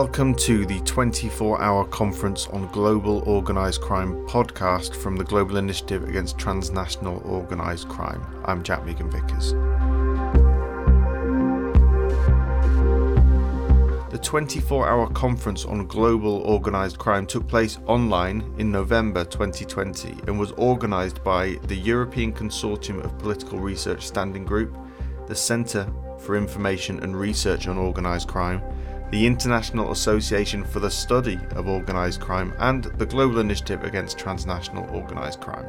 Welcome to the 24 hour conference on global organised crime podcast from the Global Initiative Against Transnational Organised Crime. I'm Jack Megan Vickers. The 24 hour conference on global organised crime took place online in November 2020 and was organised by the European Consortium of Political Research Standing Group, the Centre for Information and Research on Organised Crime the International Association for the Study of Organised Crime, and the Global Initiative Against Transnational Organised Crime.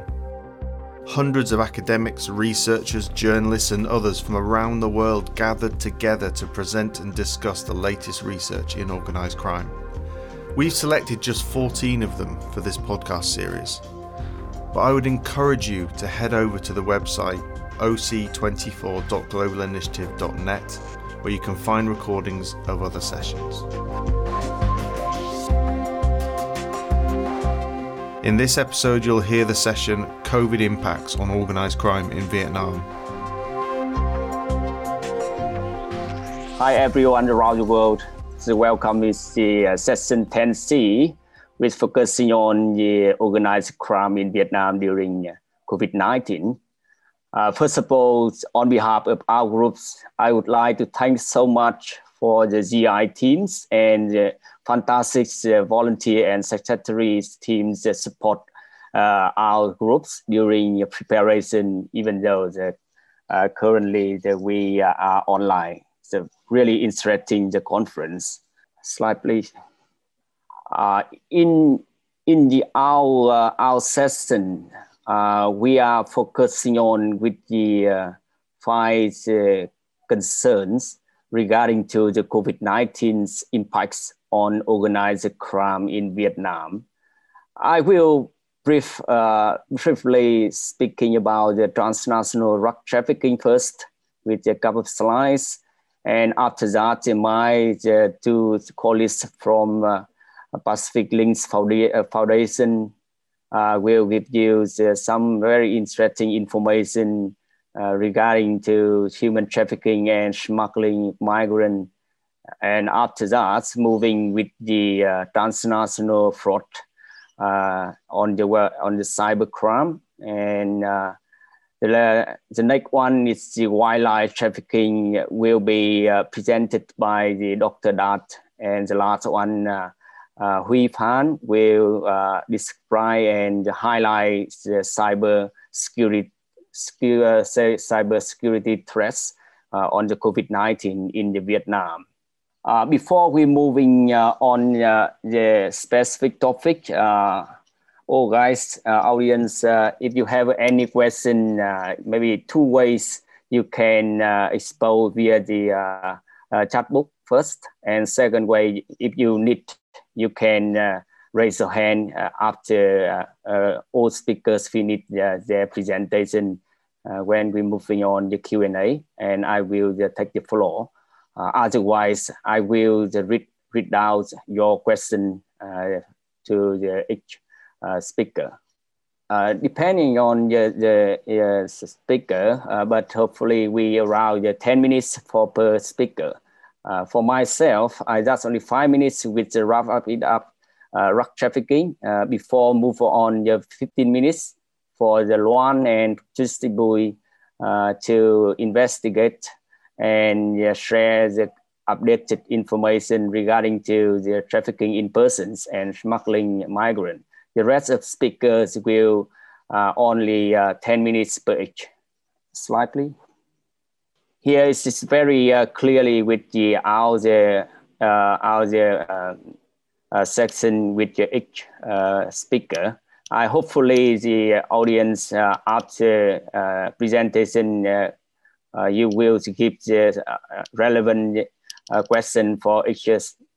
Hundreds of academics, researchers, journalists, and others from around the world gathered together to present and discuss the latest research in organised crime. We've selected just 14 of them for this podcast series, but I would encourage you to head over to the website oc24.globalinitiative.net where you can find recordings of other sessions. In this episode, you'll hear the session COVID Impacts on Organised Crime in Vietnam. Hi, everyone around the world. So welcome is the uh, session 10C, which focusing on the organized crime in Vietnam during COVID 19. Uh, first of all, on behalf of our groups, I would like to thank so much for the GI teams and the fantastic uh, volunteer and secretary teams that support uh, our groups during preparation, even though that uh, currently that we are online. So really interesting the conference. Slide please. Uh, in in the our uh, our session, uh, we are focusing on with the uh, five uh, concerns regarding to the COVID-19's impacts on organized crime in Vietnam. I will brief, uh, briefly speaking about the transnational drug trafficking first with a couple of slides. And after that, my uh, two colleagues from uh, Pacific Links Foundation uh, will give you uh, some very interesting information uh, regarding to human trafficking and smuggling migrant. And after that, moving with the uh, transnational fraud uh, on the on the cyber crime, and uh, the the next one is the wildlife trafficking will be presented by the Dr. Dart and the last one uh, Huy Phan will uh, describe and highlight the cyber security, uh, cyber security threats uh, on the COVID-19 in the Vietnam. Uh, before we moving uh, on uh, the specific topic, oh guys, audience, if you have any question, maybe two ways you can expose via the chat book first, and second way, if you need you can uh, raise your hand uh, after uh, all speakers finish their presentation when we're moving on the Q&A, and I will take the floor. otherwise, I will read, read out your question to the each speaker. Uh, depending on the, the uh, speaker, uh, but hopefully we around 10 minutes for per speaker. Uh, for myself, I just only five minutes with the wrap up it up uh, rock trafficking uh, before move on the 15 minutes for the Luan and Tuesday uh, to investigate and uh, share the updated information regarding to the trafficking in persons and smuggling migrant. The rest of speakers will uh, only uh, 10 minutes per each. Slide, please here is just very uh, clearly with the all the uh, all the uh, uh section with the each uh, speaker. I hopefully the audience uh, after presentation you will give the relevant question for each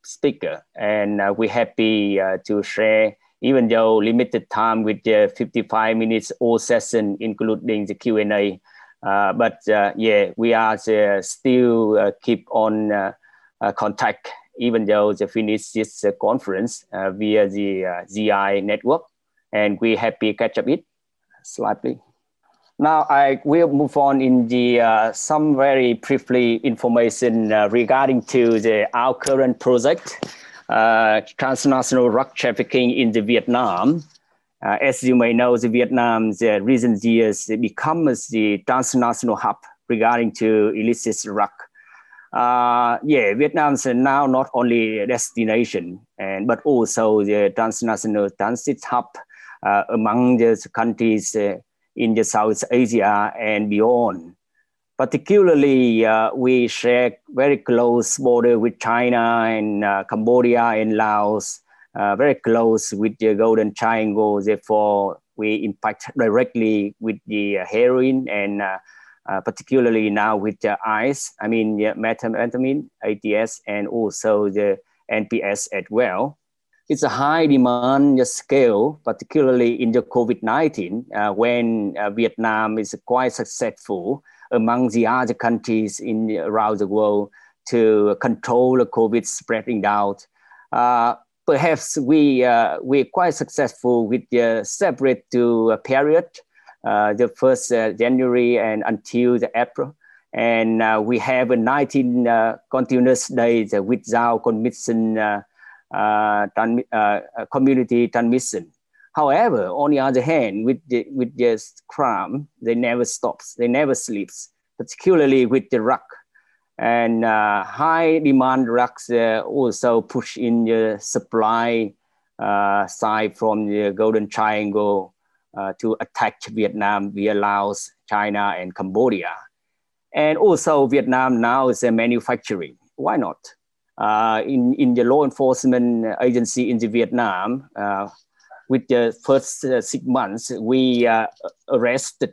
speaker, and we're happy to share. Even though limited time with the 55 minutes all session, including the Q and A, uh, but uh, yeah, we are uh, still keep on contact even though they finish this conference via the GI network, and we happy catch up it slightly. Now I will move on in the uh, some very briefly information uh, regarding to the our current project. transnational drug trafficking in the Vietnam. Uh, as you may know, the Vietnam, the recent years, becomes the transnational hub regarding to illicit drug. Uh, yeah, Vietnam is now not only a destination, and but also the transnational transit hub uh, among the countries uh, in the South Asia and beyond. Particularly, uh, we share very close border with China and uh, Cambodia and Laos, uh, very close with the Golden Triangle. Therefore, we impact directly with the heroin and uh, uh, particularly now with the ICE, I mean, methamphetamine, ATS, and also the NPS as well. It's a high demand scale, particularly in the COVID-19, uh, when uh, Vietnam is quite successful among the other countries in around the world to control the COVID spreading out. Perhaps we uh, we're quite successful with the separate to period, uh, the first uh, January and until the April, and uh, we have 19 uh, continuous days without commission community transmission. However, on the other hand, with the, with this crime, they never stops, they never sleeps, particularly with the rock. And uh, high demand drugs uh, also push in the supply uh, side from the Golden Triangle uh, to attack Vietnam via Laos, China, and Cambodia. And also Vietnam now is a manufacturing. Why not? Uh, in, in the law enforcement agency in the Vietnam, uh, with the first six months, we arrested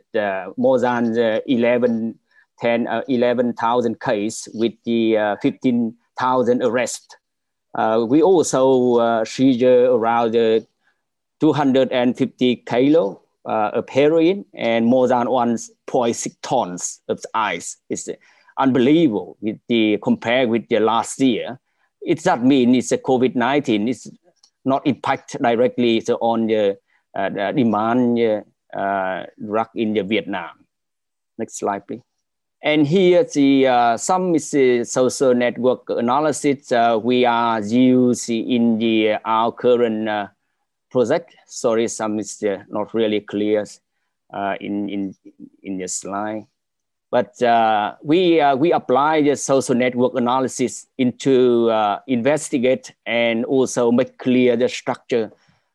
more than 11, 10, 11,000 cases with the 15,000 arrests. we also seizure around 250 kilo uh, of heroin and more than 1.6 tons of ice. It's unbelievable with the compared with the last year. It does mean it's a COVID-19. It's not impact directly on the, uh, the demand uh, drug in the Vietnam. Next slide, please. And here the uh, some social network analysis uh, we are using in the our current uh, project. Sorry, some is uh, not really clear uh, in in in the slide. But uh, we, uh, we apply the social network analysis into uh, investigate and also make clear the structure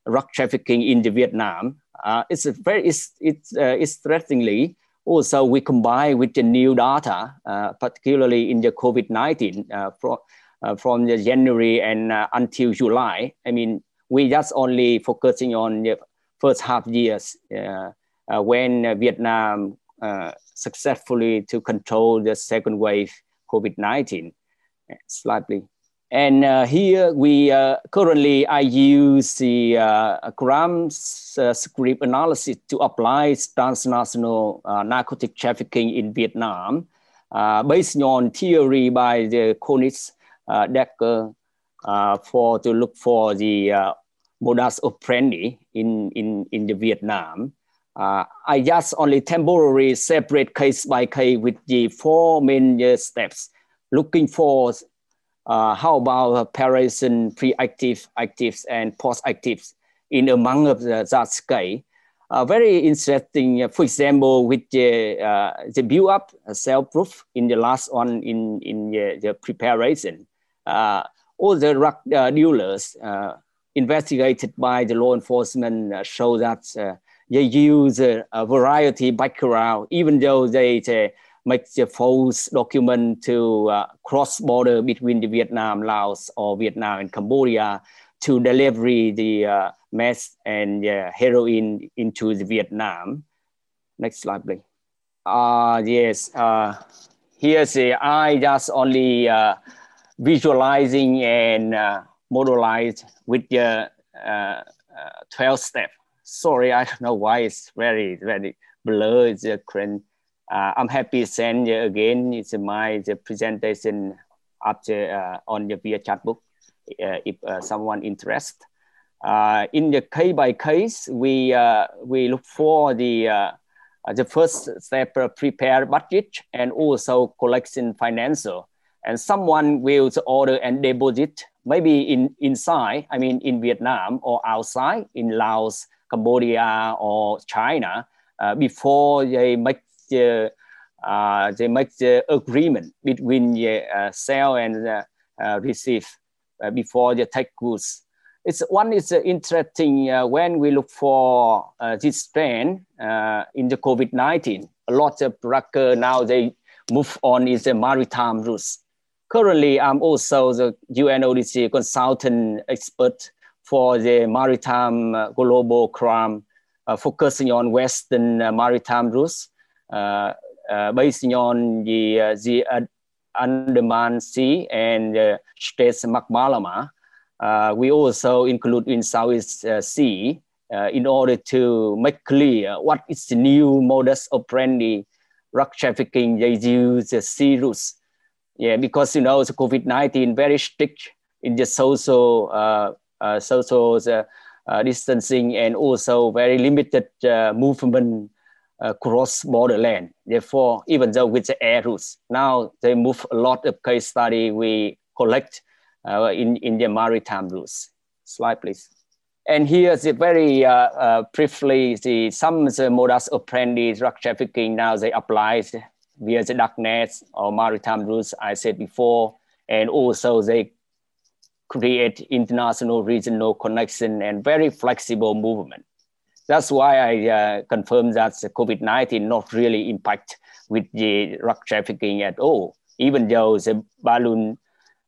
drug trafficking in the Vietnam. Uh, it's very, it's, it's, uh, interestingly, Oh, also we combine with the new data, uh, particularly in the COVID-19 uh, from, uh, from the January and uh, until July. I mean, we just only focusing on the first half years when Vietnam uh, successfully to control the second wave COVID-19 slightly. And uh, here we uh, currently I use the uh, crime uh, script analysis to apply transnational uh, narcotic trafficking in Vietnam, uh, based on theory by the Koenig Decker for to look for the modus operandi in, in, in the Vietnam. Uh, I just only temporarily separate case by case with the four main uh, steps, looking for uh, how about comparison pre-active, actives, and post-actives in among of the, that scale. Uh, very interesting, uh, for example, with the, uh, the build up cell proof in the last one in, in the, the preparation. all the drug dealers investigated by the law enforcement show that they use a variety background, even though they make the false document to uh, cross border between the Vietnam, Laos, or Vietnam and Cambodia to deliver the uh, meth and uh, heroin into the Vietnam. Next slide, please. Uh, yes, uh, here's the I just only uh, visualizing and uh, modelize with the uh, 12 step sorry, I don't know why it's very, very blurred. The current. Uh, I'm happy to send you again. It's my the presentation after uh, on the via chat book uh, if uh, someone interested. Uh, in the case by case, we uh, we look for the the first step prepare budget and also collection financial. And someone will order and deposit maybe in inside, I mean in Vietnam or outside in Laos, Cambodia or China, before they make they make the agreement between the uh, sell and uh, uh, receive uh, before they take goods. It's one is interesting when we look for this trend in the COVID-19. A lot of trucker now they move on is the maritime routes. Currently, I'm also the UNODC consultant expert for the maritime global crime, focusing on Western maritime routes. Uh, uh, based on the, uh, the Andaman Sea and uh, Straits of Malacca. we also include in Southeast Sea in order to make clear what is the new modus operandi drug trafficking. They use the sea routes. Yeah, because you know the COVID-19 very strict in the social uh, uh, social uh, distancing and also very limited movement uh, cross-border land. Therefore, even though with the air routes, now they move a lot of case study we collect uh, in, in the maritime routes. Slide, please. And here's the very uh, uh, briefly, the, some of the modus operandi drug trafficking now they apply via the dark nets or maritime routes I said before, and also they create international regional connection and very flexible movement. That's why I uh, confirm that COVID-19 not really impact with the drug trafficking at all, even though the balloon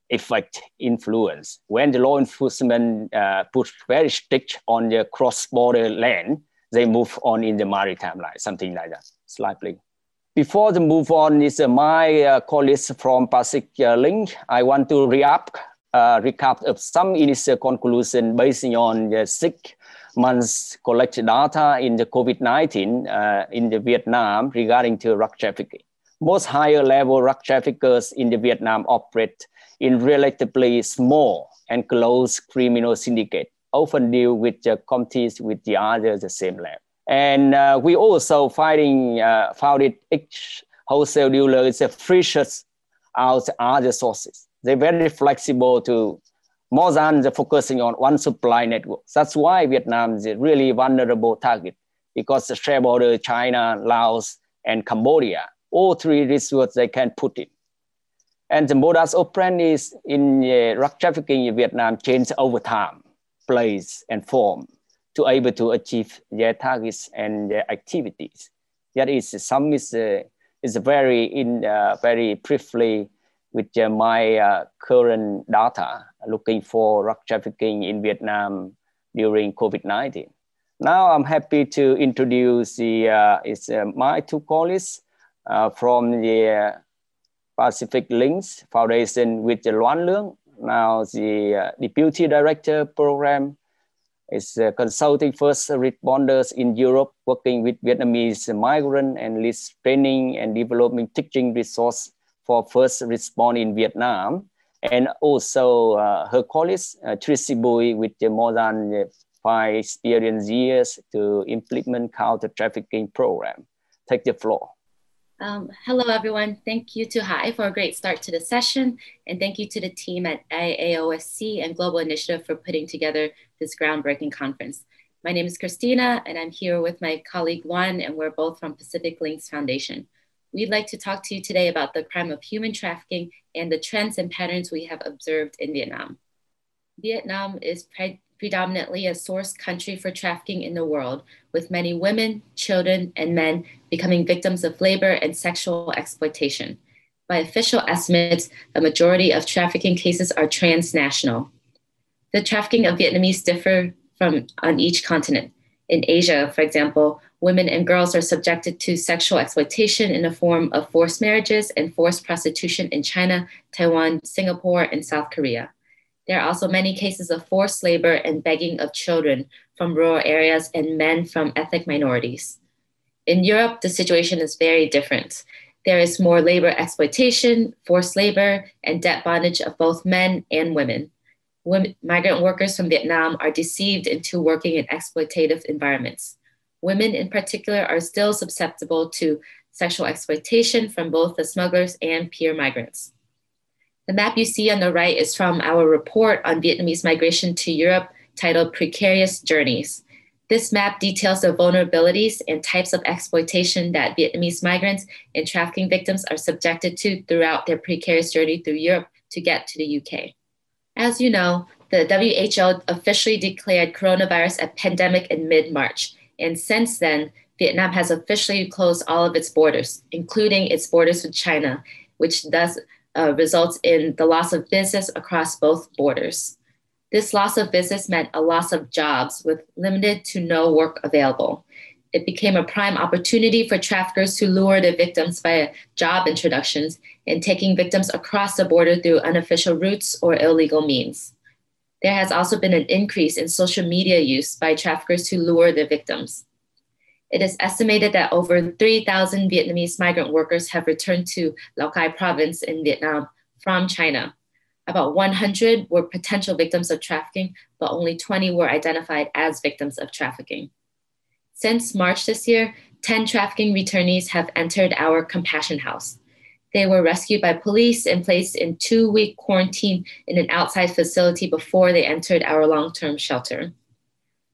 effect influence. When the law enforcement uh, put very strict on the cross-border land, they move on in the maritime line, something like that. slightly. Before the move on is uh, my uh, colleagues from Pacific Link. I want to re-up, uh, recap of some initial conclusion based on the six months collected data in the COVID-19 uh, in the Vietnam regarding to drug trafficking. Most higher level drug traffickers in the Vietnam operate in relatively small and close criminal syndicate, often deal with the committees with the others the same level. And uh, we also finding uh, found it each wholesale dealer is a fishes out other sources. They're very flexible to more than the focusing on one supply network. That's why Vietnam is a really vulnerable target because the share border, China, Laos, and Cambodia, all three resources they can put in. And the modus operandi is in uh, drug trafficking in Vietnam change over time, place, and form to able to achieve their targets and their activities. That is, some is, uh, is very in uh, very briefly with uh, my uh, current data looking for drug trafficking in Vietnam during COVID-19. Now I'm happy to introduce the, uh, it's, uh, my two colleagues uh, from the uh, Pacific Links Foundation with the Loan Leung, now the Deputy Director Program is consulting first responders in Europe, working with Vietnamese migrant and leads training and developing teaching resource for first response in Vietnam. And also uh, her colleague, uh, Tracy Bui, with more than five experience years to implement counter trafficking program. Take the floor. Um, hello, everyone. Thank you to HI for a great start to the session. And thank you to the team at IASOC and Global Initiative for putting together this groundbreaking conference. My name is Christina, and I'm here with my colleague Juan, and we're both from Pacific Links Foundation. We'd like to talk to you today about the crime of human trafficking and the trends and patterns we have observed in Vietnam. Vietnam is pre- predominantly a source country for trafficking in the world, with many women, children, and men becoming victims of labor and sexual exploitation. By official estimates, a majority of trafficking cases are transnational. The trafficking of Vietnamese differ from on each continent. In Asia, for example, women and girls are subjected to sexual exploitation in the form of forced marriages and forced prostitution in China, Taiwan, Singapore, and South Korea. There are also many cases of forced labor and begging of children from rural areas and men from ethnic minorities. In Europe, the situation is very different. There is more labor exploitation, forced labor, and debt bondage of both men and women. women migrant workers from Vietnam are deceived into working in exploitative environments women in particular are still susceptible to sexual exploitation from both the smugglers and peer migrants. The map you see on the right is from our report on Vietnamese migration to Europe titled Precarious Journeys. This map details the vulnerabilities and types of exploitation that Vietnamese migrants and trafficking victims are subjected to throughout their precarious journey through Europe to get to the UK. As you know, the WHO officially declared coronavirus a pandemic in mid March. And since then, Vietnam has officially closed all of its borders, including its borders with China, which thus uh, results in the loss of business across both borders. This loss of business meant a loss of jobs with limited to no work available. It became a prime opportunity for traffickers to lure their victims via job introductions and taking victims across the border through unofficial routes or illegal means. There has also been an increase in social media use by traffickers to lure their victims. It is estimated that over 3,000 Vietnamese migrant workers have returned to Lao Cai province in Vietnam from China. About 100 were potential victims of trafficking, but only 20 were identified as victims of trafficking. Since March this year, 10 trafficking returnees have entered our compassion house. They were rescued by police and placed in two week quarantine in an outside facility before they entered our long term shelter.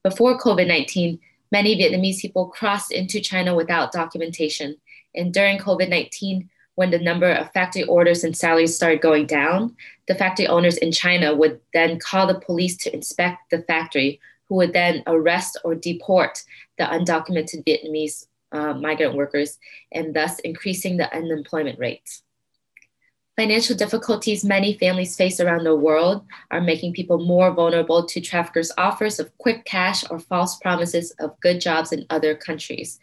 Before COVID 19, Many Vietnamese people crossed into China without documentation. And during COVID 19, when the number of factory orders and salaries started going down, the factory owners in China would then call the police to inspect the factory, who would then arrest or deport the undocumented Vietnamese uh, migrant workers, and thus increasing the unemployment rate. Financial difficulties many families face around the world are making people more vulnerable to traffickers' offers of quick cash or false promises of good jobs in other countries.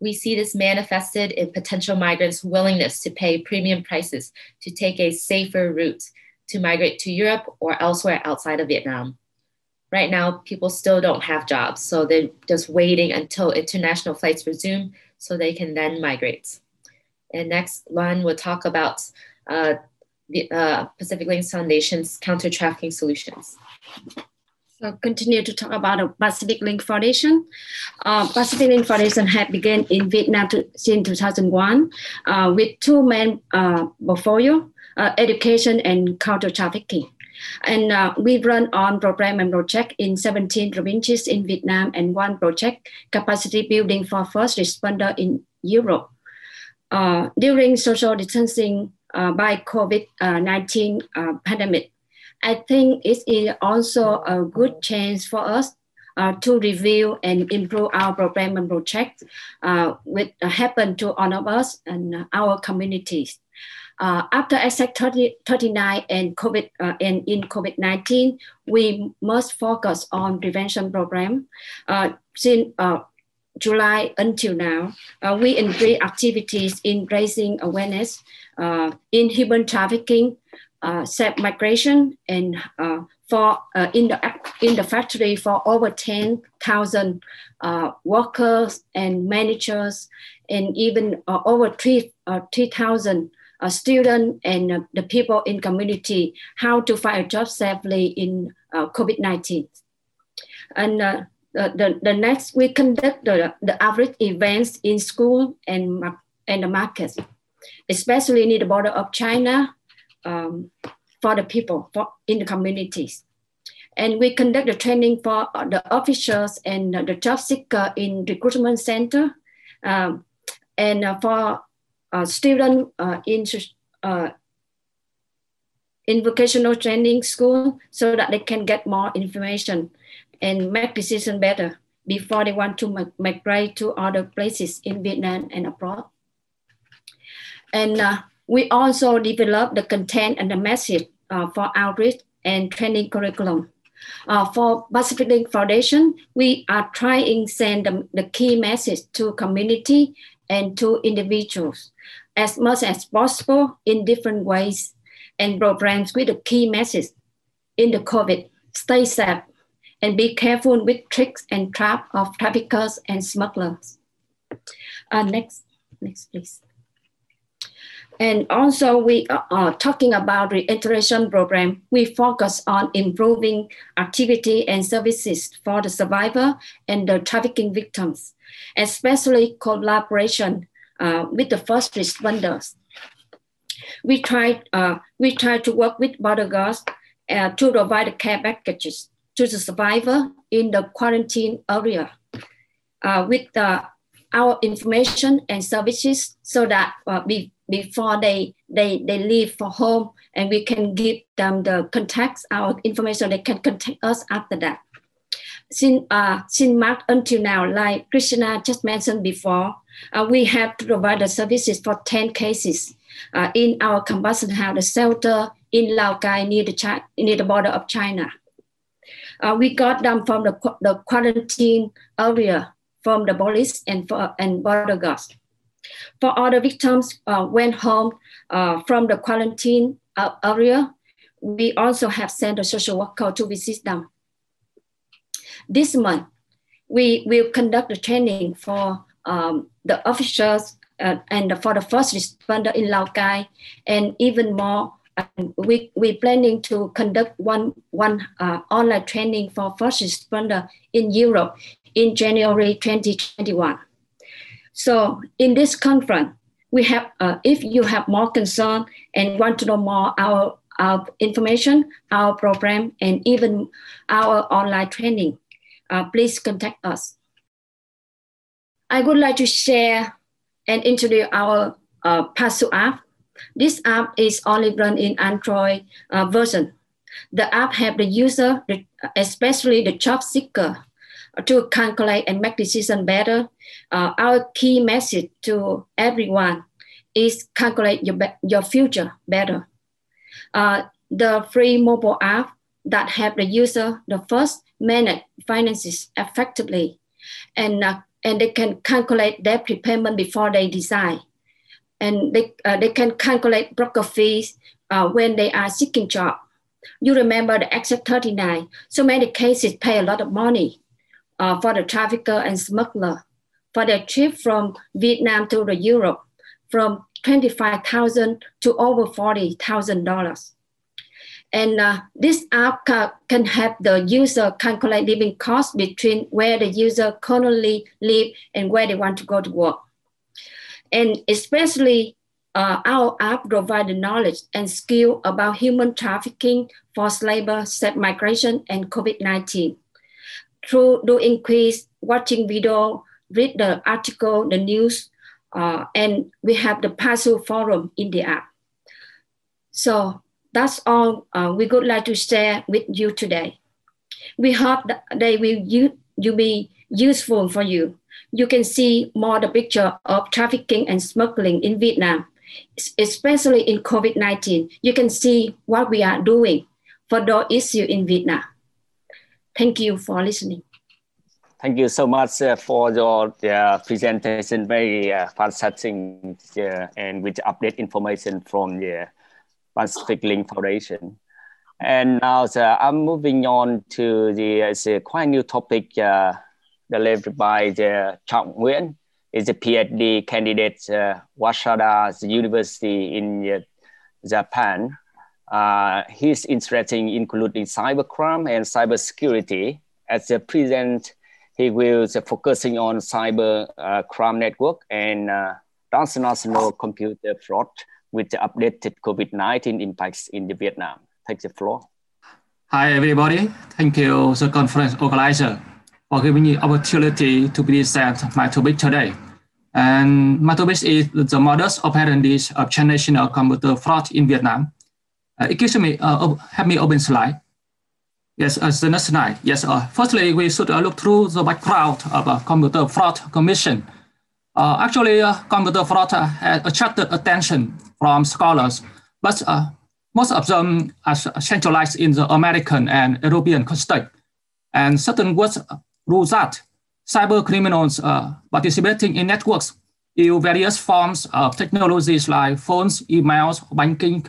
We see this manifested in potential migrants' willingness to pay premium prices to take a safer route to migrate to Europe or elsewhere outside of Vietnam. Right now, people still don't have jobs, so they're just waiting until international flights resume so they can then migrate. And next, Lan will talk about uh, the uh, Pacific Links Foundation's counter trafficking solutions. So continue to talk about the Pacific Link Foundation. Uh, Pacific Link Foundation had begun in Vietnam to, since 2001 uh, with two main uh, portfolio, uh, education and counter trafficking. And uh, we run on program and project in 17 provinces in Vietnam and one project capacity building for first responder in Europe. Uh, during social distancing uh, by COVID-19 uh, pandemic. I think it is also a good chance for us uh, to review and improve our program and project, uh, which happen to all of us and our communities. Uh, after Essex 30, 39 and COVID uh, and in COVID-19, we must focus on prevention program. Uh, since uh, July until now, uh, we embrace activities in raising awareness uh, in human trafficking, safe migration, and for in the in the factory for over 10,000 workers and managers, and even over 3,000 3, a student and uh, the people in community how to find a job safely in uh, COVID-19. And uh, the, the, the, next, we conduct the, the average events in school and, and the markets, especially near the border of China um, for the people for, in the communities. And we conduct the training for uh, the officials and the job seeker in recruitment center um, and uh, for uh, students uh, in, uh, in vocational training school so that they can get more information and make decision better before they want to migrate to other places in Vietnam and abroad. And uh, we also develop the content and the message uh, for outreach and training curriculum. Uh, for Pacific Link Foundation, we are trying to send the, the key message to community and to individuals as much as possible in different ways and programs with the key message in the COVID, stay safe and be careful with tricks and traps of traffickers and smugglers. Uh, next, next please. And also we are talking about reintegration program. We focus on improving activity and services for the survivor and the trafficking victims, especially collaboration uh, with the first responders. we try uh, we try to work with border guards uh, to provide care packages to the survivor in the quarantine area uh, with uh, our information and services so that uh, be, before they, they, they leave for home and we can give them the contacts, our information, they can contact us after that. Since, uh, since March until now, like Krishna just mentioned before, uh, we have provided services for 10 cases uh, in our compassion house, the shelter in Lào Cai near the, near the border of China. Uh, we got them from the, the quarantine area from the police and, for, and border guards. For all the victims uh, went home uh, from the quarantine uh, area, we also have sent a social worker to visit them. This month, we will conduct the training for um, the officials uh, and for the first responder in Lào Cai, and even more we we planning to conduct one one uh, online training for first responder in Europe in January 2021. So in this conference, we have uh, if you have more concern and want to know more our our information, our program, and even our online training, uh, please contact us. I would like to share and introduce our uh, PASU app this app is only run in Android uh, version. The app help the user, especially the job seeker, to calculate and make decision better. Uh, our key message to everyone is calculate your, your future better. Uh, the free mobile app that help the user the first manage finances effectively and, uh, and they can calculate their prepayment before they decide and they, uh, they can calculate broker fees uh, when they are seeking job. You remember the Essex 39. So many cases pay a lot of money uh, for the trafficker and smuggler for their trip from Vietnam to the Europe, from 25,000 to over $40,000. And uh, this app ca- can help the user calculate living costs between where the user currently live and where they want to go to work. And especially uh, our app provide the knowledge and skill about human trafficking, forced labor, sex migration, and COVID-19. Through the increase watching video, read the article, the news, uh, and we have the puzzle forum in the app. So that's all uh, we would like to share with you today. We hope that they will you, you be useful for you you can see more the picture of trafficking and smuggling in Vietnam, especially in COVID-19. You can see what we are doing for the issue in Vietnam. Thank you for listening. Thank you so much uh, for your uh, presentation, very uh, fascinating uh, and with update information from the Pacific Link Foundation. And now I'm moving on to the it's a quite new topic uh, delivered by the Chong Nguyen, is a PhD candidate uh, Waseda University in uh, Japan. Uh, his interests including cybercrime and cybersecurity. At the present, he will be focusing on cyber uh, crime network and uh, transnational computer fraud with the updated COVID-19 impacts in the Vietnam. Take the floor. Hi, everybody. Thank you, the conference organizer for giving me the opportunity to present my topic today. And my topic is the modus operandi of transnational computer fraud in Vietnam. Uh, excuse me, uh, have me open slide. Yes, uh, the next slide. Yes, uh, firstly, we should uh, look through the background of a computer fraud commission. Uh, actually, uh, computer fraud uh, has attracted attention from scholars, but uh, most of them are centralized in the American and European context. And certain words rules that cyber criminals uh, participating in networks use various forms of technologies like phones, emails, banking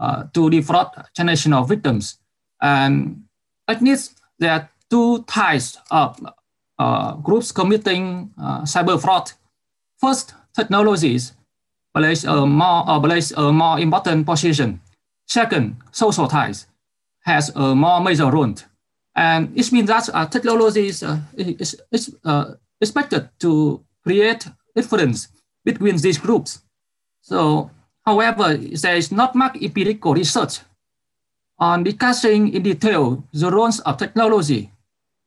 uh, to defraud transnational victims. And at least there are two types of uh, groups committing uh, cyber fraud. First, technologies plays a more plays a more important position. Second, social ties has a more major role. And it means that uh, technology is, uh, is, is uh, expected to create difference between these groups. So However, there is not much empirical research on discussing in detail the roles of technology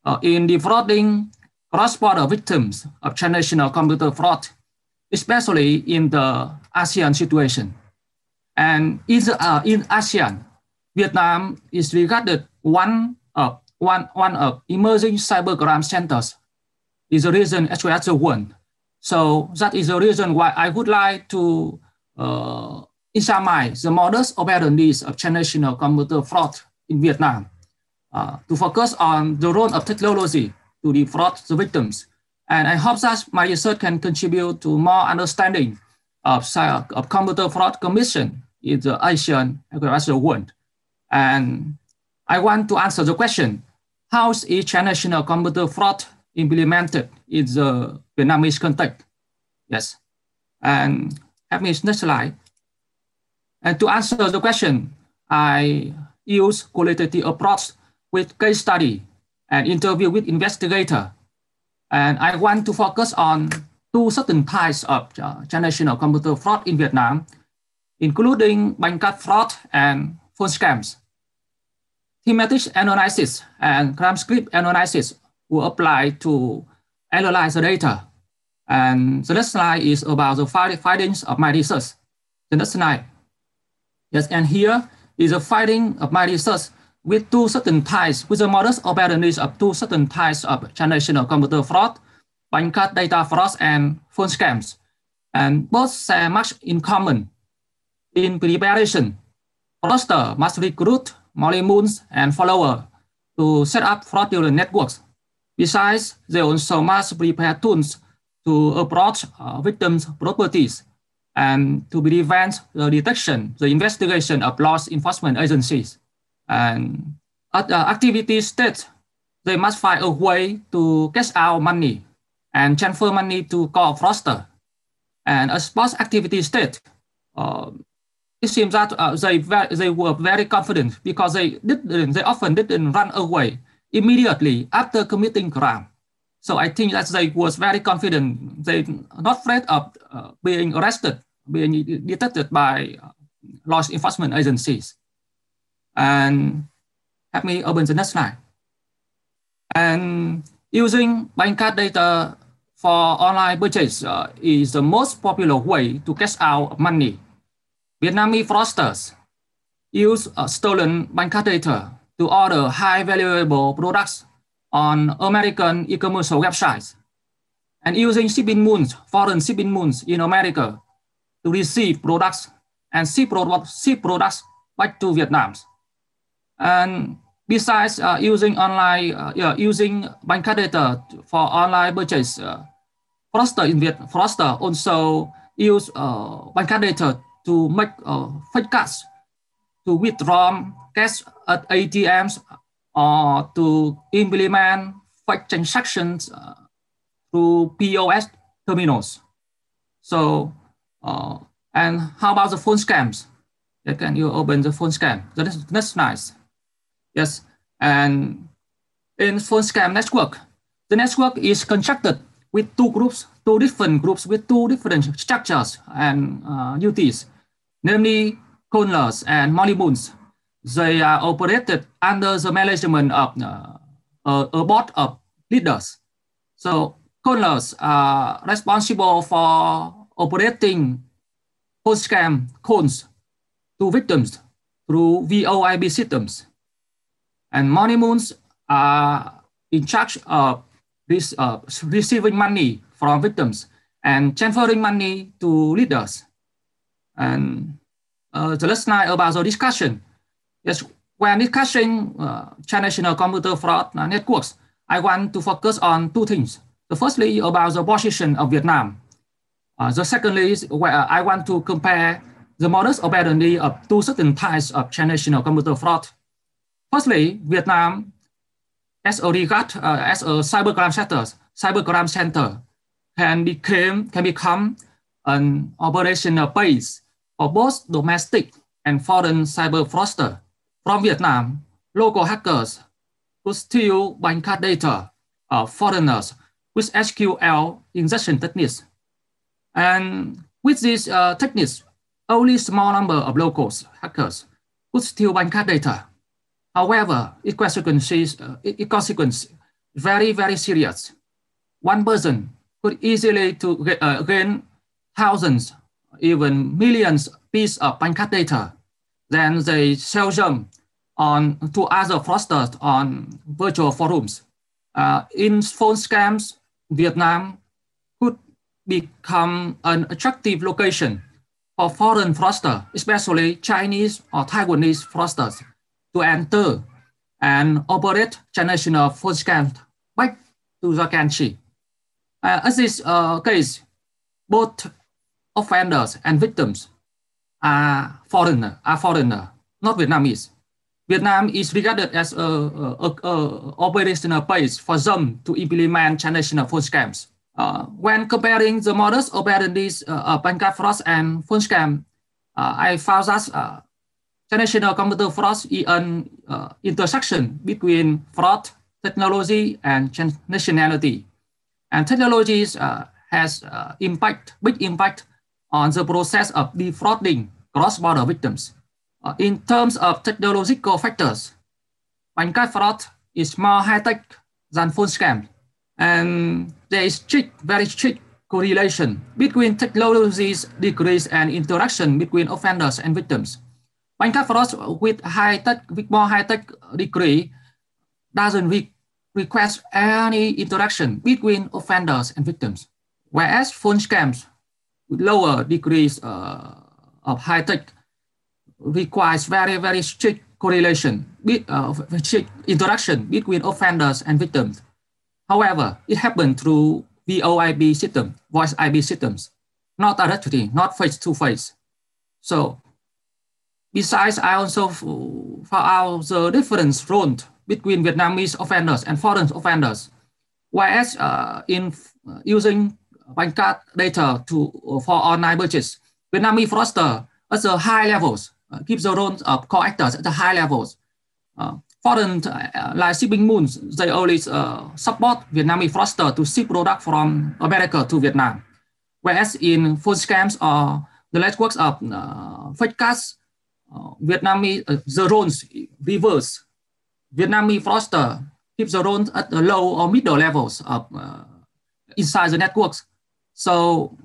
uh, in defrauding cross-border victims of transnational computer fraud, especially in the ASEAN situation. And in, the, uh, in ASEAN, Vietnam is regarded one of one, one of emerging cybercrime centers. Is the reason as well as the one. So that is the reason why I would like to uh, examine the modus operandi of transnational computer fraud in Vietnam uh, to focus on the role of technology to defraud the victims. And I hope that my research can contribute to more understanding of, of computer fraud commission in the Asian the world. And I want to answer the question, how is international computer fraud implemented in the Vietnamese context? Yes. And have me next slide. And to answer the question, I use qualitative approach with case study and interview with investigator. And I want to focus on two certain types of uh, transnational computer fraud in Vietnam, including bank card fraud and phone scams. Thematic analysis and crime script analysis will apply to analyze the data. And the next slide is about the findings of my research. The next slide. Yes, and here is a finding of my research with two certain types, with the modus operandi of two certain types of transnational computer fraud, bank card data fraud, and phone scams. And both share much in common. In preparation, fraudster must recruit moons and followers to set up fraudulent networks. Besides, they also must prepare tools to approach uh, victims' properties and to prevent the detection, the investigation of law enforcement agencies. And at the activity state, they must find a way to cash out money and transfer money to call fraudster. And as post activity state, uh, it seems that uh, they, they were very confident because they, didn't, they often didn't run away immediately after committing crime. So I think that they was very confident. They not afraid of uh, being arrested being detected by uh, law enforcement agencies. And let me open the next slide. And using bank card data for online purchase uh, is the most popular way to cash out money. Vietnamese fraudsters use uh, stolen bank card data to order high valuable products on American e-commerce websites. And using shipping moons, foreign shipping moons in America to receive products and ship, product, ship products back to Vietnam. And besides uh, using online, uh, yeah, using bank data for online purchase, uh, Fraudster in Viet, Fraudster also use uh, bank data to make uh, fake cards to withdraw cash at ATMs or to implement fake transactions uh, through POS terminals. So uh, and how about the phone scams? Yeah, can you open the phone scam? That is, that's nice. Yes, and in phone scam network, the network is constructed with two groups, two different groups with two different structures and uh, duties, namely controllers and moons. They are operated under the management of uh, a, a board of leaders. So controllers are responsible for operating post-scam calls to victims through VoIP systems. And money moons are in charge of this, uh, receiving money from victims and transferring money to leaders. And uh, the last night about the discussion. Yes, when discussing uh, transnational computer fraud networks, I want to focus on two things. The firstly about the position of Vietnam uh, the secondly is where I want to compare the modus operandi of two certain types of transnational computer fraud. Firstly, Vietnam, as a regard uh, as a cybercrime center, cybercrime center can become can become an operational base for both domestic and foreign cyber fraudster. From Vietnam, local hackers who steal bank card data of foreigners with SQL injection techniques and with these uh, techniques, only small number of locals, hackers, could steal bank card data. However, it consequences, uh, it consequence very, very serious. One person could easily to uh, gain thousands, even millions piece of bank card data. Then they sell them on to other fraudsters on virtual forums. Uh, in phone scams, Vietnam could become an attractive location for foreign fraudsters, especially Chinese or Taiwanese fraudsters, to enter and operate transnational phone scams back to the country. Uh, as this uh, case, both offenders and victims are foreigner, are foreigner, not Vietnamese. Vietnam is regarded as a, a, a, operational base for them to implement transnational phone scams. Uh, when comparing the modus operandi's uh, card fraud and phone scam, uh, I found that uh, transnational computer fraud is an uh, intersection between fraud, technology, and nationality. And technologies uh, has uh, impact, big impact on the process of defrauding cross-border victims. Uh, in terms of technological factors, card fraud is more high-tech than phone scam. And there is strict, very strict correlation between technologies decrease and interaction between offenders and victims. card fraud with high-tech, with more high-tech degree doesn't re request any interaction between offenders and victims, whereas phone scams with lower degrees uh, of high-tech requires very, very strict correlation, uh, strict interaction between offenders and victims. However, it happened through VoIP system, voice IP systems, not directly, not face-to-face. So besides, I also found out the difference role between Vietnamese offenders and foreign offenders. Whereas uh, in uh, using bank card data to for online purchase, Vietnamese fraudster at the high levels uh, keep the role of core actors at the high levels. Uh, foreign uh, like shipping moons, they always uh, support Vietnamese fraudster to ship product from America to Vietnam. Whereas in phone scams or the networks of uh, fake cards, uh, Vietnamese the roles reverse Vietnamese fraudster keeps the loans at the low or middle levels of inside the networks. So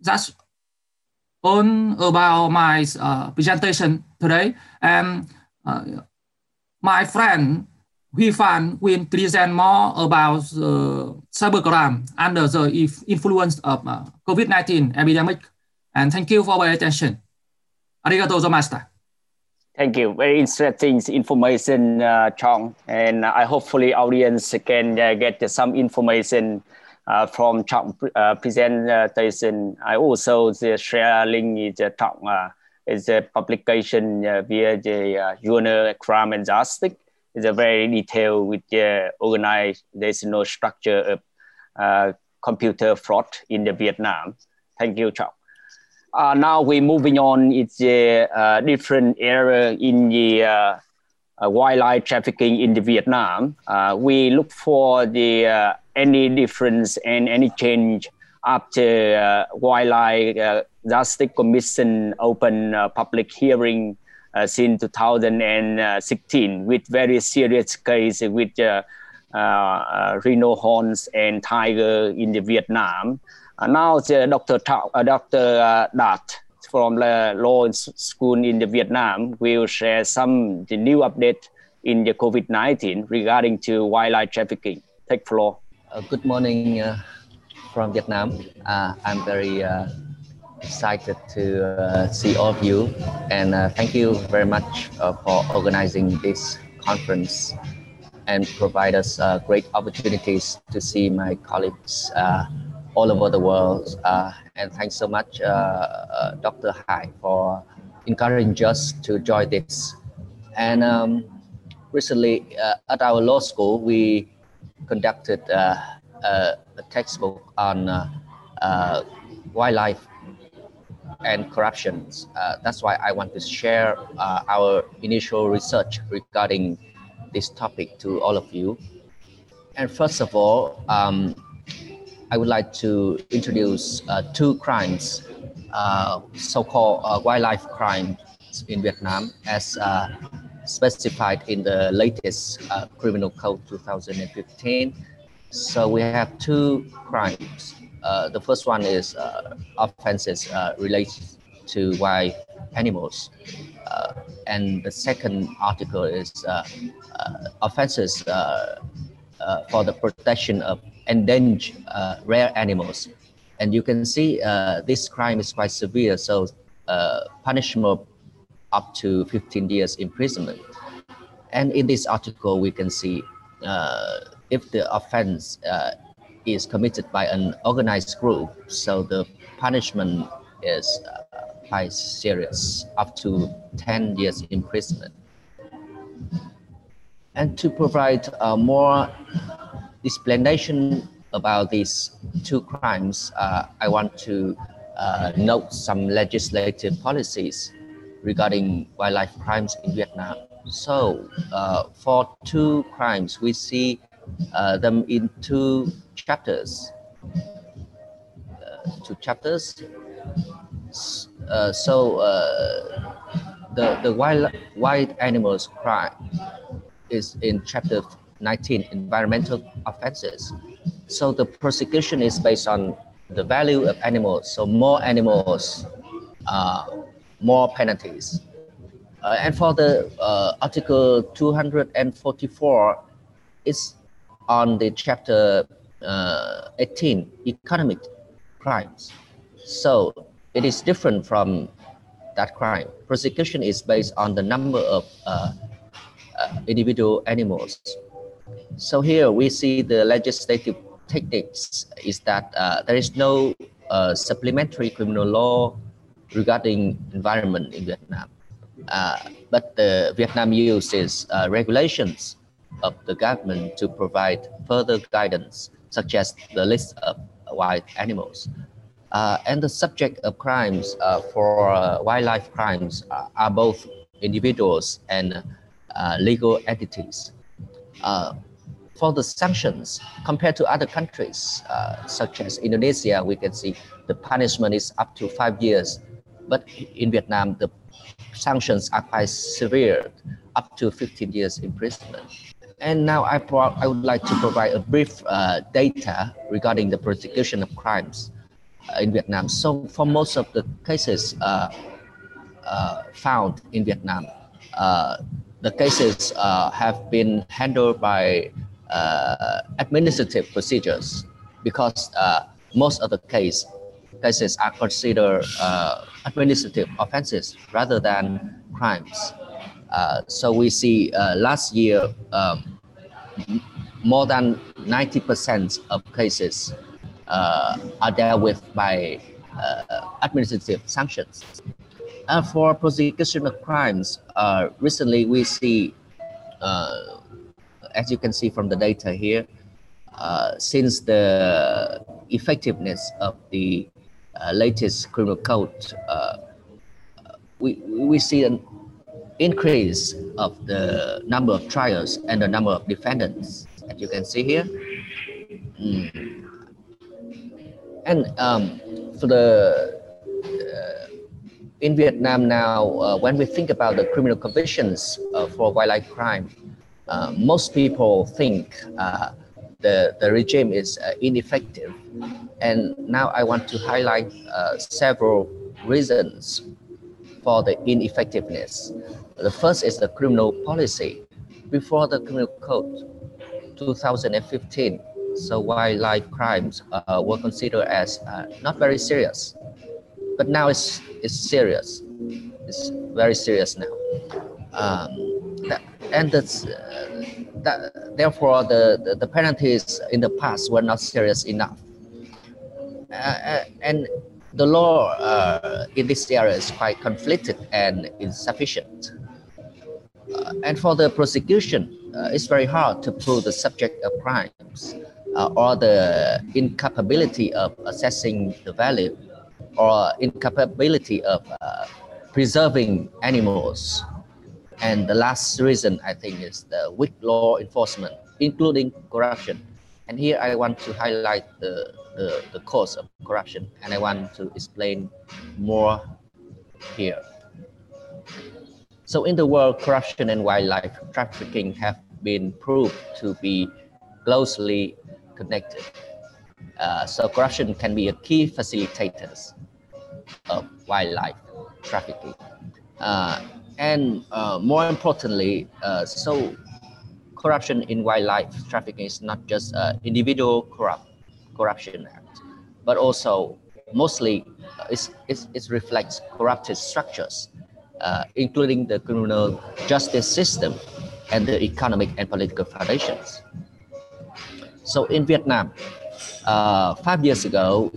that's all about my uh, presentation today. And uh, my friend Huy Phan will present more about uh, cybercrime under the influence of uh, COVID-19 epidemic. And thank you for your attention. Arigato gozaimasu. Thank you. Very interesting information, uh, Chong. And I hopefully audience can uh, get some information uh, from Chong uh, presentation. I also the link is uh, Chong uh, is a publication uh, via the uh, journal Crime and Justice. It's a very detailed with the organizational structure of uh, computer fraud in the Vietnam. Thank you, uh, now we're moving on. It's a uh, different area in the uh, uh wildlife trafficking in the Vietnam. Uh, we look for the uh, any difference and any change after wildlife justice commission open public hearing since 2016 with very serious case with rhino horns and tiger in the Vietnam. Uh, now the Dr. Ta- uh, Dr. Uh, Dat from the law school in the Vietnam will share some the new update in the COVID-19 regarding to wildlife trafficking. Take floor. Uh, good morning uh, from Vietnam. Uh, I'm very excited to see all of you and thank you very much for organizing this conference and provide us great opportunities to see my colleagues all over the world. Uh, and thanks so much, uh, uh, Dr. Hai, for encouraging us to join this. And um, recently at our law school, we conducted a, a, textbook on wildlife and corruption. Uh, that's why I want to share uh, our initial research regarding this topic to all of you. And first of all, um, I would like to introduce uh, two crimes, uh, so-called uh, wildlife crimes in Vietnam as uh, specified in the latest uh, Criminal Code 2015. So we have two crimes. Uh, the first one is offenses related to wild animals. and the second article is offenses for the protection of endangered uh, rare animals. And you can see uh, this crime is quite severe, so uh, punishment up to 15 years imprisonment. And in this article, we can see uh, if the offense uh, is committed by an organized group, so the punishment is uh, quite serious, up to 10 years imprisonment. And to provide more explanation about these two crimes, uh, I want to uh, note some legislative policies regarding wildlife crimes in Vietnam. So, uh, for two crimes, we see uh, them in two chapters. Uh, two chapters. Uh, so, the the wild wild animals crime is in chapter 19 environmental offenses. So the prosecution is based on the value of animals. So more animals, uh, more penalties. Uh, and for the uh, Article 244, it's on the chapter uh, 18, economic crimes. So it is different from that crime. Prosecution is based on the number of uh, uh, individual animals so here we see the legislative techniques is that uh, there is no supplementary criminal law regarding environment in Vietnam. Uh, but the Vietnam uses uh, regulations of the government to provide further guidance, such as the list of wild animals. Uh, and the subject of crimes uh, for wildlife crimes are both individuals and legal entities for the sanctions compared to other countries, uh, such as Indonesia, we can see the punishment is up to five years. But in Vietnam, the sanctions are quite severe, up to 15 years imprisonment. And now I, pro- I would like to provide a brief uh, data regarding the prosecution of crimes uh, in Vietnam. So for most of the cases uh, uh, found in Vietnam, uh, the cases have been handled by administrative procedures because most of the case, cases are considered uh, administrative offenses rather than crimes. so we see last year um, more than 90% of cases uh, are dealt with by uh, administrative sanctions. And for prosecution of crimes, uh, recently we see as you can see from the data here, uh, since the effectiveness of the uh, latest criminal code, uh, we, we see an increase of the number of trials and the number of defendants, as you can see here. Mm. And um, for the uh, in Vietnam now, uh, when we think about the criminal convictions uh, for wildlife crime, uh, most people think uh, the, the regime is uh, ineffective. And now I want to highlight uh, several reasons for the ineffectiveness. The first is the criminal policy. Before the criminal code 2015, so wildlife crimes uh, were considered as not very serious. But now it's, it's serious. It's very serious now. Um, that, and that's, uh, that, therefore the, the, the, penalties in the past were not serious enough. Uh, uh and the law uh, in this area is quite conflicted and insufficient. Uh, and for the prosecution, uh, it's very hard to prove the subject of crimes or the incapability of assessing the value or incapability of preserving animals and the last reason I think is the weak law enforcement, including corruption. And here I want to highlight the, the, the cause of corruption and I want to explain more here. So in the world, corruption and wildlife trafficking have been proved to be closely connected. Uh, so corruption can be a key facilitator of wildlife trafficking. Uh, and uh, more importantly, uh, so corruption in wildlife trafficking is not just uh, individual corrupt corruption act, but also mostly uh, it reflects corrupted structures, uh, including the criminal justice system and the economic and political foundations. So in Vietnam, uh, five years ago,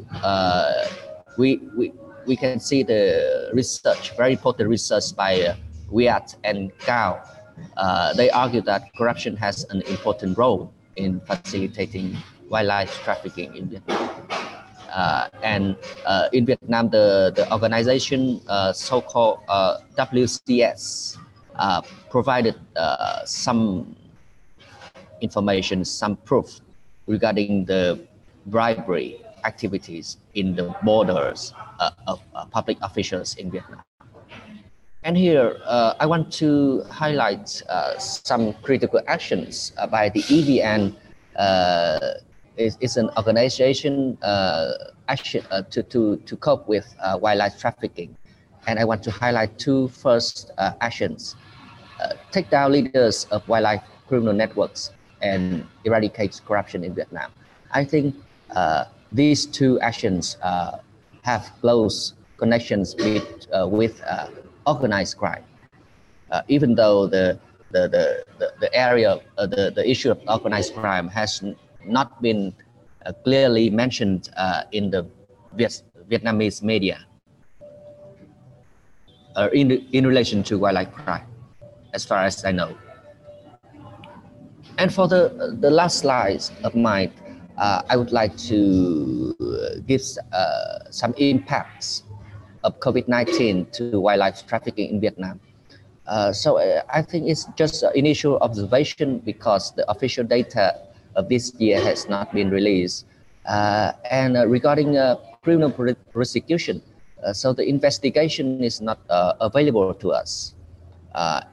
we, we, we can see the research, very important research by Wyatt and Cao. Uh, they argue that corruption has an important role in facilitating wildlife trafficking in Vietnam. Uh, and uh, in Vietnam, the, the organization uh, so-called uh, WCS uh, provided some information, some proof regarding the bribery activities in the borders of public officials in Vietnam. And here, I want to highlight some critical actions by the ENV is, is an organization uh, action uh, to, to, to cope with uh, wildlife trafficking. And I want to highlight two first uh, actions. Uh, take down leaders of wildlife criminal networks and eradicate corruption in Vietnam. I think uh, these two actions have close connections with, with organized crime. even though the, the, the, the, the area, the, the issue of organized crime has not been uh, clearly mentioned uh, in the Viet Vietnamese media uh, in, in relation to wildlife crime, as far as I know. And for the, the last slides of mine, uh, I would like to give uh, some impacts of COVID-19 to wildlife trafficking in Vietnam. Uh, so I think it's just an initial observation because the official data of this year has not been released. Uh, and uh, regarding uh, criminal prosecution, so the investigation is not available to us.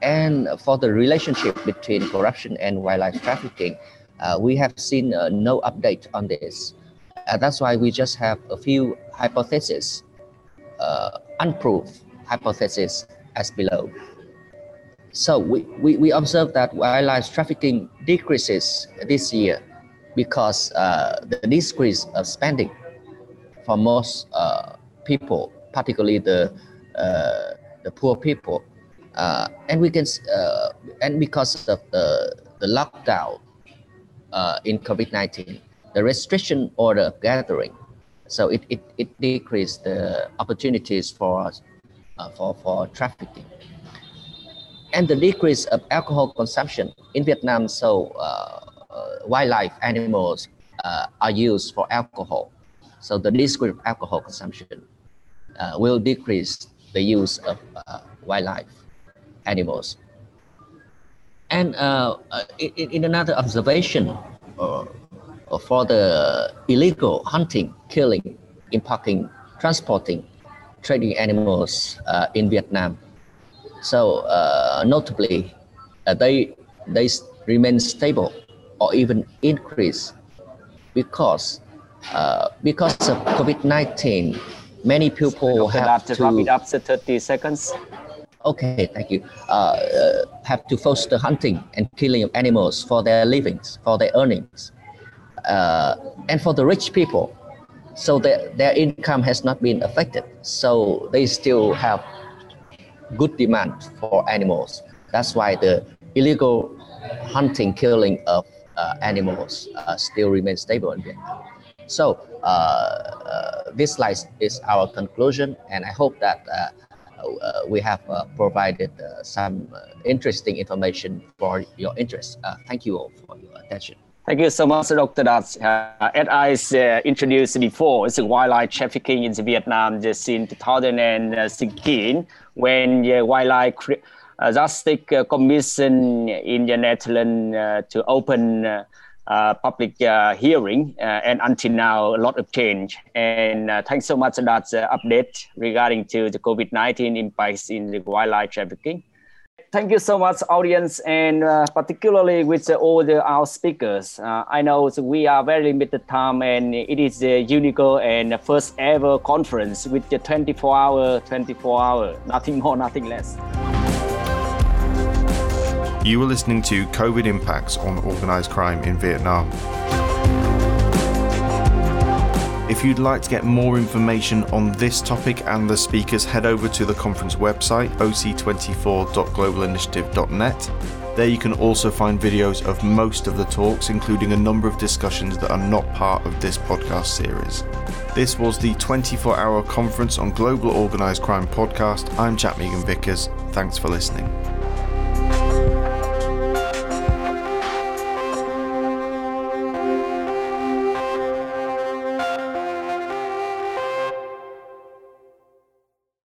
and for the relationship between corruption and wildlife trafficking, we have seen no update on this. that's why we just have a few hypotheses, unproved hypothesis as below. So we, we, we observe that wildlife trafficking decreases this year because uh, the decrease of spending for most uh, people, particularly the uh, the poor people, uh, and we can uh, and because of the the lockdown uh, in COVID-19, the restriction order gathering, so it, it, it decreased the opportunities for for for trafficking and the decrease of alcohol consumption in Vietnam. So uh, uh, wildlife animals uh, are used for alcohol. So the decrease of alcohol consumption will decrease the use of wildlife animals. And in, in, another observation, for the illegal hunting, killing, importing, transporting, trading animals uh, in Vietnam, so uh, notably, uh, they they remain stable or even increase because uh, because of COVID-19, many people Dr. have to wrap it up to 30 seconds. Okay, thank you. Uh, uh, have to foster hunting and killing of animals for their livings, for their earnings, uh, and for the rich people. So their, their income has not been affected. So they still have good demand for animals. That's why the illegal hunting, killing of uh, animals uh, still remains stable in Vietnam. So uh, uh this slide is our conclusion, and I hope that uh, uh, we have provided some interesting information for your interest. thank you all for your attention. Thank you so much, Dr. Das. Uh, as I uh, introduced before, it's wildlife trafficking in Vietnam just in 2016 when the Wildlife uh, Justice Commission in the Netherlands uh, to open uh, uh, public uh, hearing, uh, and until now, a lot of change. And uh, thanks so much for that update regarding to the COVID-19 impacts in the wildlife trafficking. Thank you so much, audience, and uh, particularly with all the, our speakers. Uh, I know we are very limited time, and it is a unique and first ever conference with the 24 hour, 24 hour, nothing more, nothing less. You were listening to COVID Impacts on Organised Crime in Vietnam. If you'd like to get more information on this topic and the speakers, head over to the conference website, oc24.globalinitiative.net. There you can also find videos of most of the talks, including a number of discussions that are not part of this podcast series. This was the 24 hour conference on global organised crime podcast. I'm Jack Megan Vickers. Thanks for listening.